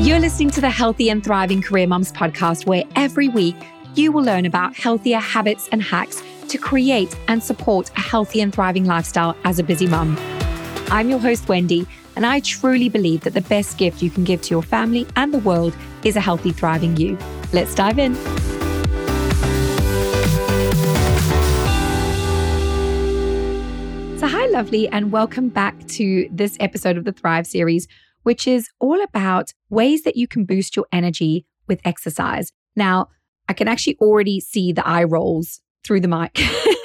You're listening to the Healthy and Thriving Career Moms podcast, where every week you will learn about healthier habits and hacks to create and support a healthy and thriving lifestyle as a busy mom. I'm your host, Wendy, and I truly believe that the best gift you can give to your family and the world is a healthy, thriving you. Let's dive in. So, hi, lovely, and welcome back to this episode of the Thrive series, which is all about ways that you can boost your energy with exercise. Now, I can actually already see the eye rolls through the mic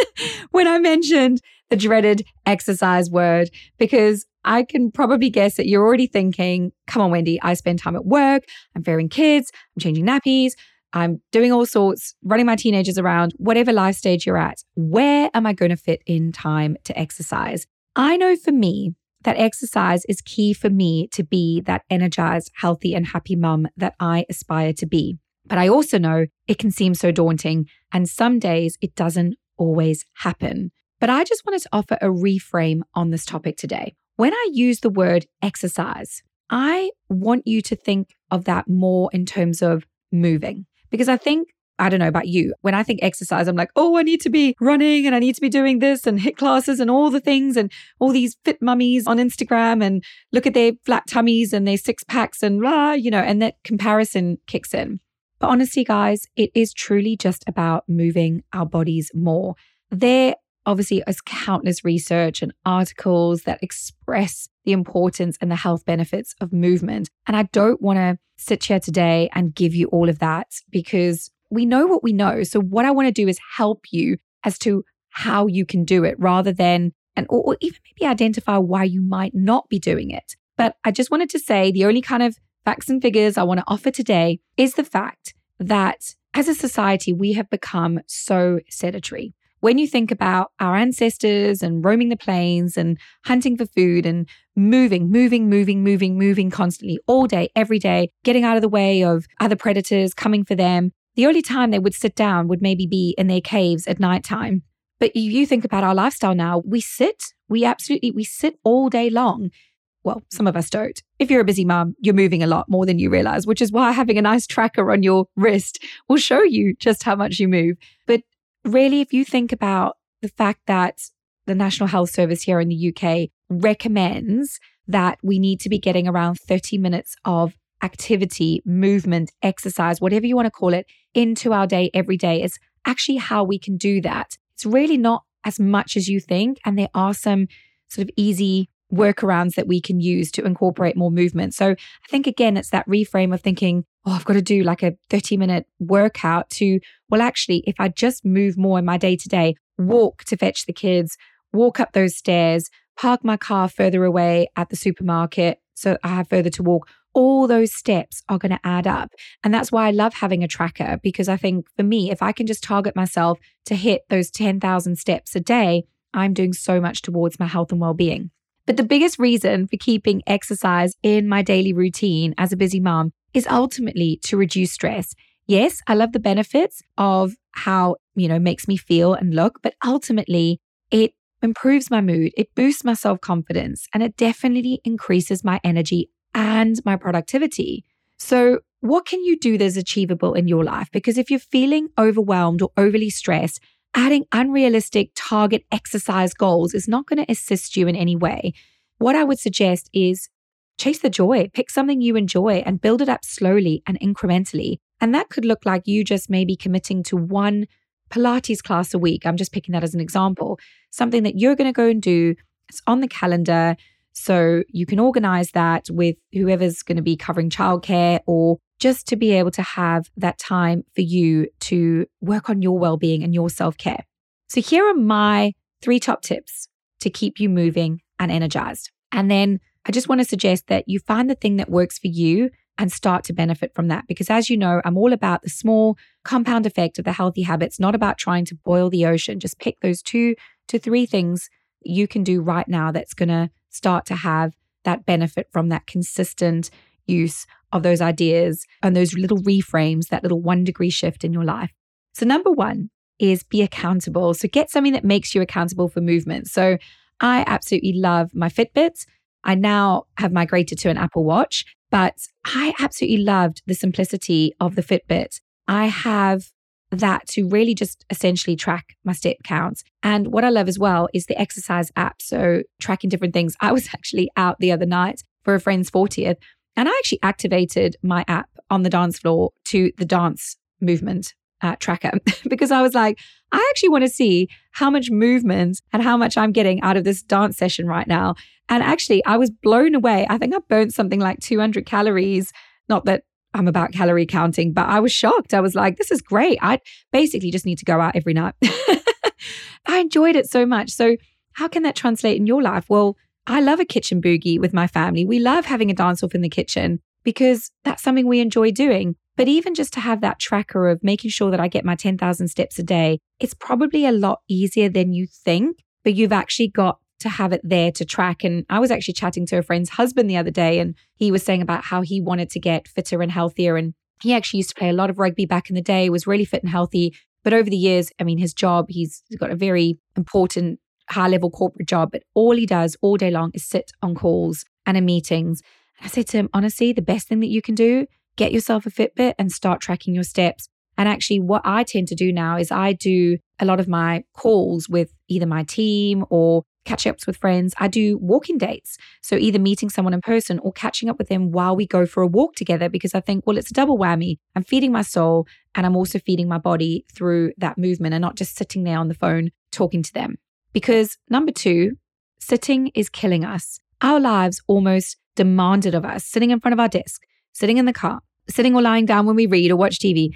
when I mentioned the dreaded exercise word, because I can probably guess that you're already thinking, come on, Wendy, I spend time at work, I'm feeding kids, I'm changing nappies, I'm doing all sorts, running my teenagers around, whatever life stage you're at. Where am I going to fit in time to exercise? I know for me that exercise is key for me to be that energized, healthy, and happy mum that I aspire to be. But I also know it can seem so daunting, and some days it doesn't always happen. But I just wanted to offer a reframe on this topic today. When I use the word exercise, I want you to think of that more in terms of moving. Because I think, I don't know about you, when I think exercise, I'm like, oh, I need to be running and I need to be doing this and HIIT classes and all the things and all these fit mummies on Instagram and look at their flat tummies and their six packs and blah, you know, and that comparison kicks in. But honestly, guys, it is truly just about moving our bodies more. There obviously is countless research and articles that express the importance and the health benefits of movement. And I don't want to sit here today and give you all of that because we know what we know. So what I want to do is help you as to how you can do it rather than and or, or even maybe identify why you might not be doing it. But I just wanted to say the only kind of facts and figures I want to offer today is the fact that as a society, we have become so sedentary when you think about our ancestors and roaming the plains and hunting for food and moving, moving, moving, moving, moving constantly all day, every day, getting out of the way of other predators coming for them, the only time they would sit down would maybe be in their caves at nighttime. But you think about our lifestyle now, we sit, we absolutely, we sit all day long. Well, some of us don't. If you're a busy mom, you're moving a lot more than you realize, which is why having a nice tracker on your wrist will show you just how much you move. But really, if you think about the fact that the National Health Service here in the UK recommends that we need to be getting around 30 minutes of activity, movement, exercise, whatever you want to call it, into our day every day, is actually how we can do that. It's really not as much as you think. And there are some sort of easy workarounds that we can use to incorporate more movement. So I think, again, it's that reframe of thinking, oh, I've got to do like a 30 minute workout to, well, actually, if I just move more in my day to day, walk to fetch the kids, walk up those stairs, park my car further away at the supermarket so I have further to walk. All those steps are going to add up. And that's why I love having a tracker because I think for me, if I can just target myself to hit those 10,000 steps a day, I'm doing so much towards my health and well being. But the biggest reason for keeping exercise in my daily routine as a busy mom is ultimately to reduce stress. Yes, I love the benefits of how, you know, makes me feel and look, but ultimately it improves my mood, it boosts my self-confidence, and it definitely increases my energy and my productivity. So, what can you do that's achievable in your life? Because if you're feeling overwhelmed or overly stressed, adding unrealistic target exercise goals is not going to assist you in any way. What I would suggest is chase the joy, pick something you enjoy and build it up slowly and incrementally. And that could look like you just maybe committing to one Pilates class a week. I'm just picking that as an example. Something that you're going to go and do. It's on the calendar. So you can organize that with whoever's going to be covering childcare or just to be able to have that time for you to work on your well being and your self care. So, here are my three top tips to keep you moving and energized. And then I just want to suggest that you find the thing that works for you and start to benefit from that. Because as you know, I'm all about the small compound effect of the healthy habits, not about trying to boil the ocean. Just pick those two to three things you can do right now that's going to start to have that benefit from that consistent use of those ideas and those little reframes, that little one degree shift in your life. So, number one is be accountable. So, get something that makes you accountable for movement. So, I absolutely love my Fitbit. I now have migrated to an Apple Watch. But I absolutely loved the simplicity of the Fitbit. I have that to really just essentially track my step counts. And what I love as well is the exercise app. So tracking different things. I was actually out the other night for a friend's 40th and I actually activated my app on the dance floor to the dance movement uh, tracker because I was like, I actually want to see how much movement and how much I'm getting out of this dance session right now. And actually, I was blown away. I think I burnt something like 200 calories. Not that I'm about calorie counting, but I was shocked. I was like, this is great. I basically just need to go out every night. I enjoyed it so much. So, how can that translate in your life? Well, I love a kitchen boogie with my family. We love having a dance off in the kitchen because that's something we enjoy doing. But even just to have that tracker of making sure that I get my 10,000 steps a day, it's probably a lot easier than you think, but you've actually got to have it there to track. And I was actually chatting to a friend's husband the other day, and he was saying about how he wanted to get fitter and healthier. And he actually used to play a lot of rugby back in the day, was really fit and healthy. But over the years, I mean, his job, he's got a very important high level corporate job, but all he does all day long is sit on calls and in meetings. I said to him, honestly, the best thing that you can do, get yourself a Fitbit and start tracking your steps. And actually, what I tend to do now is I do a lot of my calls with either my team or catch ups with friends. I do walking dates. So either meeting someone in person or catching up with them while we go for a walk together because I think, well, it's a double whammy. I'm feeding my soul and I'm also feeding my body through that movement and not just sitting there on the phone talking to them. Because number two, sitting is killing us. Our lives almost demanded of us sitting in front of our desk, sitting in the car, sitting or lying down when we read or watch TV.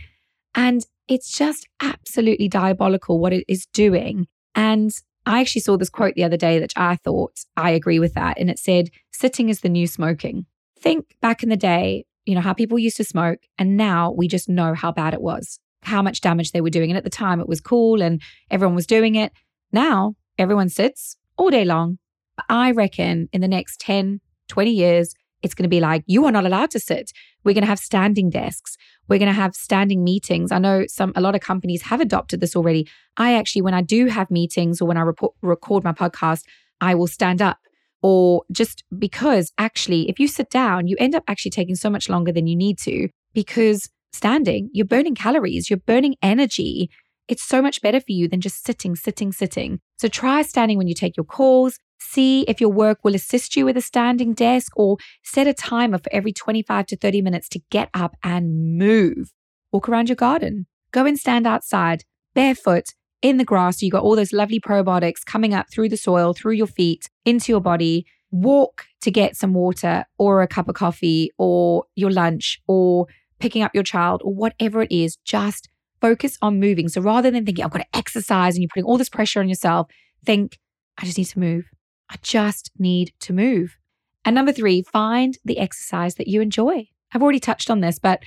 And it's just absolutely diabolical what it is doing. And I actually saw this quote the other day that I thought I agree with that. And it said, sitting is the new smoking. Think back in the day, you know, how people used to smoke. And now we just know how bad it was, how much damage they were doing. And at the time it was cool and everyone was doing it. Now everyone sits all day long. But I reckon in the next 10, 20 years, it's going to be like, you are not allowed to sit. We're going to have standing desks. We're going to have standing meetings. I know some, a lot of companies have adopted this already. I actually, when I do have meetings or when I report, record my podcast, I will stand up or just because actually, if you sit down, you end up actually taking so much longer than you need to because standing, you're burning calories, you're burning energy. It's so much better for you than just sitting, sitting, sitting. So try standing when you take your calls. See if your work will assist you with a standing desk or set a timer for every 25 to 30 minutes to get up and move. Walk around your garden. Go and stand outside, barefoot, in the grass. You got all those lovely probiotics coming up through the soil, through your feet, into your body. Walk to get some water or a cup of coffee or your lunch or picking up your child or whatever it is. Just focus on moving. So rather than thinking, I've got to exercise and you're putting all this pressure on yourself, think, I just need to move. I just need to move. And number three, find the exercise that you enjoy. I've already touched on this, but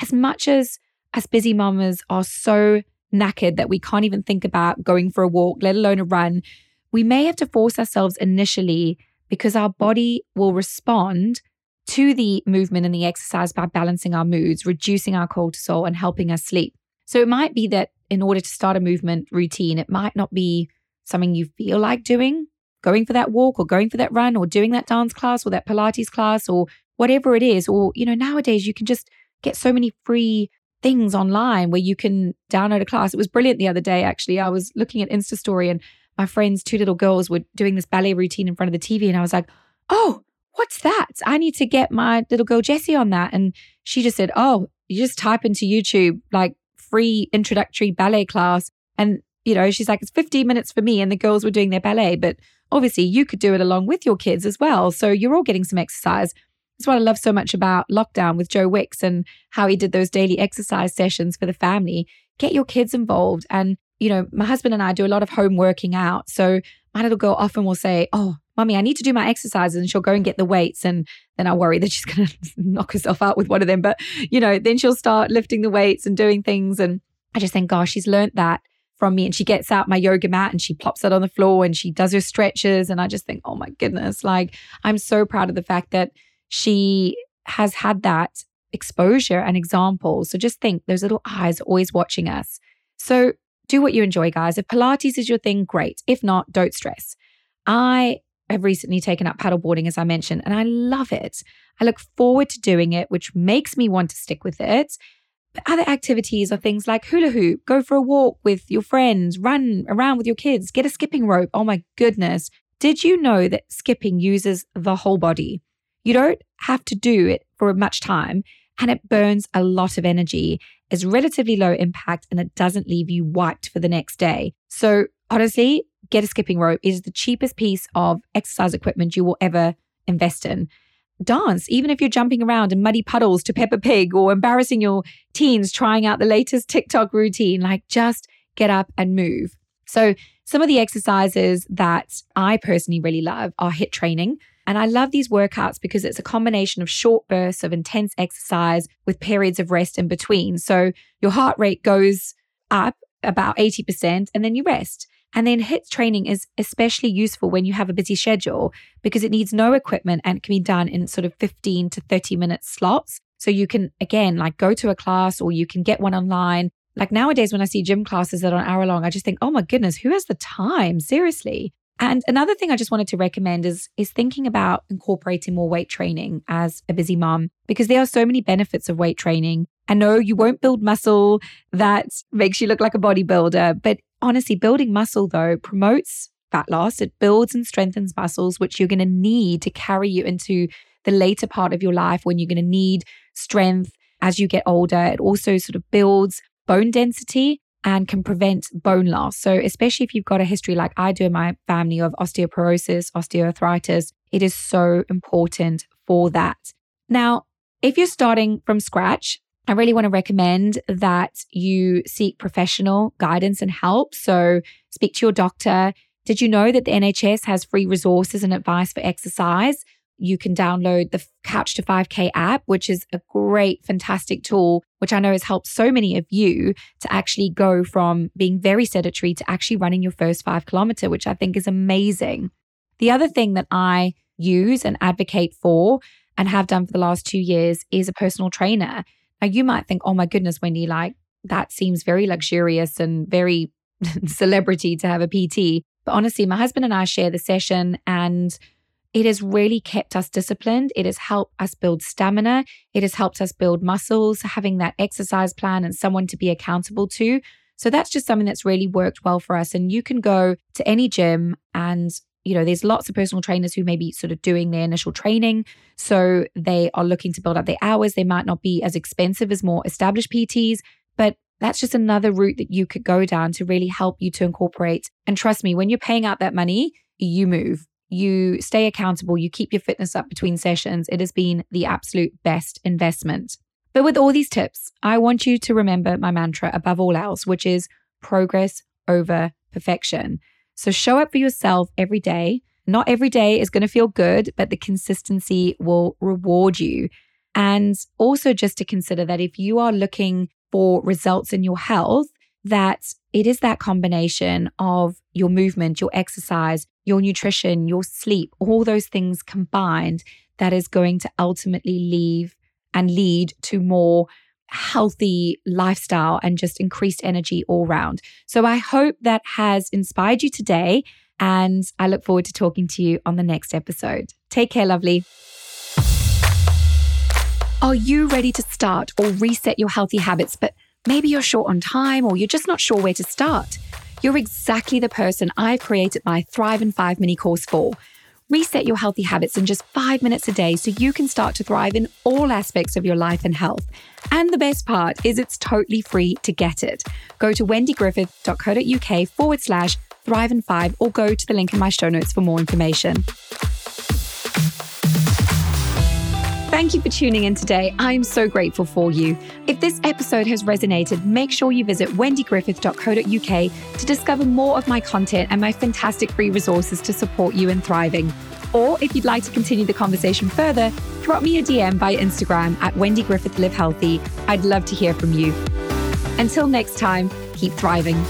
as much as as busy mamas are so knackered that we can't even think about going for a walk, let alone a run, we may have to force ourselves initially because our body will respond to the movement and the exercise by balancing our moods, reducing our cortisol, and helping us sleep. So it might be that in order to start a movement routine, it might not be something you feel like doing, going for that walk or going for that run or doing that dance class or that Pilates class or whatever it is. Or, you know, nowadays you can just get so many free things online where you can download a class. It was brilliant the other day, actually. I was looking at Insta story and my friend's two little girls were doing this ballet routine in front of the TV. And I was like, oh, what's that? I need to get my little girl Jessie on that. And she just said, oh, you just type into YouTube like free introductory ballet class. And, you know, she's like, it's 15 minutes for me. And the girls were doing their ballet. But obviously, you could do it along with your kids as well. So you're all getting some exercise. That's what I love so much about lockdown with Joe Wicks and how he did those daily exercise sessions for the family. Get your kids involved. And, you know, my husband and I do a lot of home working out. So my little girl often will say, Oh, mommy, I need to do my exercises. And she'll go and get the weights. And then I worry that she's going to knock herself out with one of them. But, you know, then she'll start lifting the weights and doing things. And I just think, gosh, she's learned that from me. And she gets out my yoga mat and she plops it on the floor and she does her stretches. And I just think, oh my goodness, like I'm so proud of the fact that she has had that exposure and example. So just think those little eyes are always watching us. So do what you enjoy, guys. If Pilates is your thing, great. If not, don't stress. I have recently taken up paddleboarding, as I mentioned, and I love it. I look forward to doing it, which makes me want to stick with it. But other activities are things like hula hoop, go for a walk with your friends, run around with your kids, get a skipping rope. Oh my goodness. Did you know that skipping uses the whole body? You don't have to do it for much time and it burns a lot of energy, is relatively low impact, and it doesn't leave you wiped for the next day. So, honestly, get a skipping rope. It is the cheapest piece of exercise equipment you will ever invest in dance, even if you're jumping around in muddy puddles to Peppa Pig or embarrassing your teens trying out the latest TikTok routine, like just get up and move. So, some of the exercises that I personally really love are HIIT training. And I love these workouts because it's a combination of short bursts of intense exercise with periods of rest in between. So your heart rate goes up about 80% and then you rest. And then HIIT training is especially useful when you have a busy schedule because it needs no equipment and can be done in sort of 15 to 30 minute slots. So you can, again, like go to a class or you can get one online. Like nowadays, when I see gym classes that are an hour long, I just think, oh my goodness, who has the time? Seriously. And another thing I just wanted to recommend is is thinking about incorporating more weight training as a busy mom because there are so many benefits of weight training. I know you won't build muscle that makes you look like a bodybuilder, but honestly, building muscle though promotes fat loss. It builds and strengthens muscles, which you're going to need to carry you into the later part of your life when you're going to need strength as you get older. It also sort of builds bone density and can prevent bone loss. So, especially if you've got a history like I do in my family of osteoporosis, osteoarthritis, it is so important for that. Now, if you're starting from scratch, I really want to recommend that you seek professional guidance and help. So, speak to your doctor. Did you know that the NHS has free resources and advice for exercise? You can download the Couch to 5K app, which is a great, fantastic tool, which I know has helped so many of you to actually go from being very sedentary to actually running your first five kilometer, which I think is amazing. The other thing that I use and advocate for and have done for the last two years is a personal trainer. Now, you might think, oh my goodness, Wendy, like that seems very luxurious and very celebrity to have a PT. But honestly, my husband and I share the session and it has really kept us disciplined. It has helped us build stamina. It has helped us build muscles, having that exercise plan and someone to be accountable to. So that's just something that's really worked well for us. And you can go to any gym and you know, there's lots of personal trainers who may be sort of doing their initial training. So they are looking to build up their hours. They might not be as expensive as more established PTs, but that's just another route that you could go down to really help you to incorporate. And trust me, when you're paying out that money, you move, you stay accountable, you keep your fitness up between sessions. It has been the absolute best investment. But with all these tips, I want you to remember my mantra above all else, which is progress over perfection. So show up for yourself every day. Not every day is going to feel good, but the consistency will reward you. And also just to consider that if you are looking for results in your health, that it is that combination of your movement, your exercise, your nutrition, your sleep, all those things combined that is going to ultimately leave and lead to more healthy lifestyle and just increased energy all round. So I hope that has inspired you today. And I look forward to talking to you on the next episode. Take care, lovely. Are you ready to start or reset your healthy habits, but maybe you're short on time or you're just not sure where to start? You're exactly the person I've created my Thrive in 5 mini course for. Reset your healthy habits in just five minutes a day so you can start to thrive in all aspects of your life and health. And the best part is it's totally free to get it. Go to wendygriffith.co.uk forward slash thrive in five or go to the link in my show notes for more information. Thank you for tuning in today. I'm so grateful for you. If this episode has resonated, make sure you visit wendygriffith.co.uk to discover more of my content and my fantastic free resources to support you in thriving. Or if you'd like to continue the conversation further, drop me a DM by Instagram at Wendy Griffith Live Healthy. I'd love to hear from you. Until next time, keep thriving.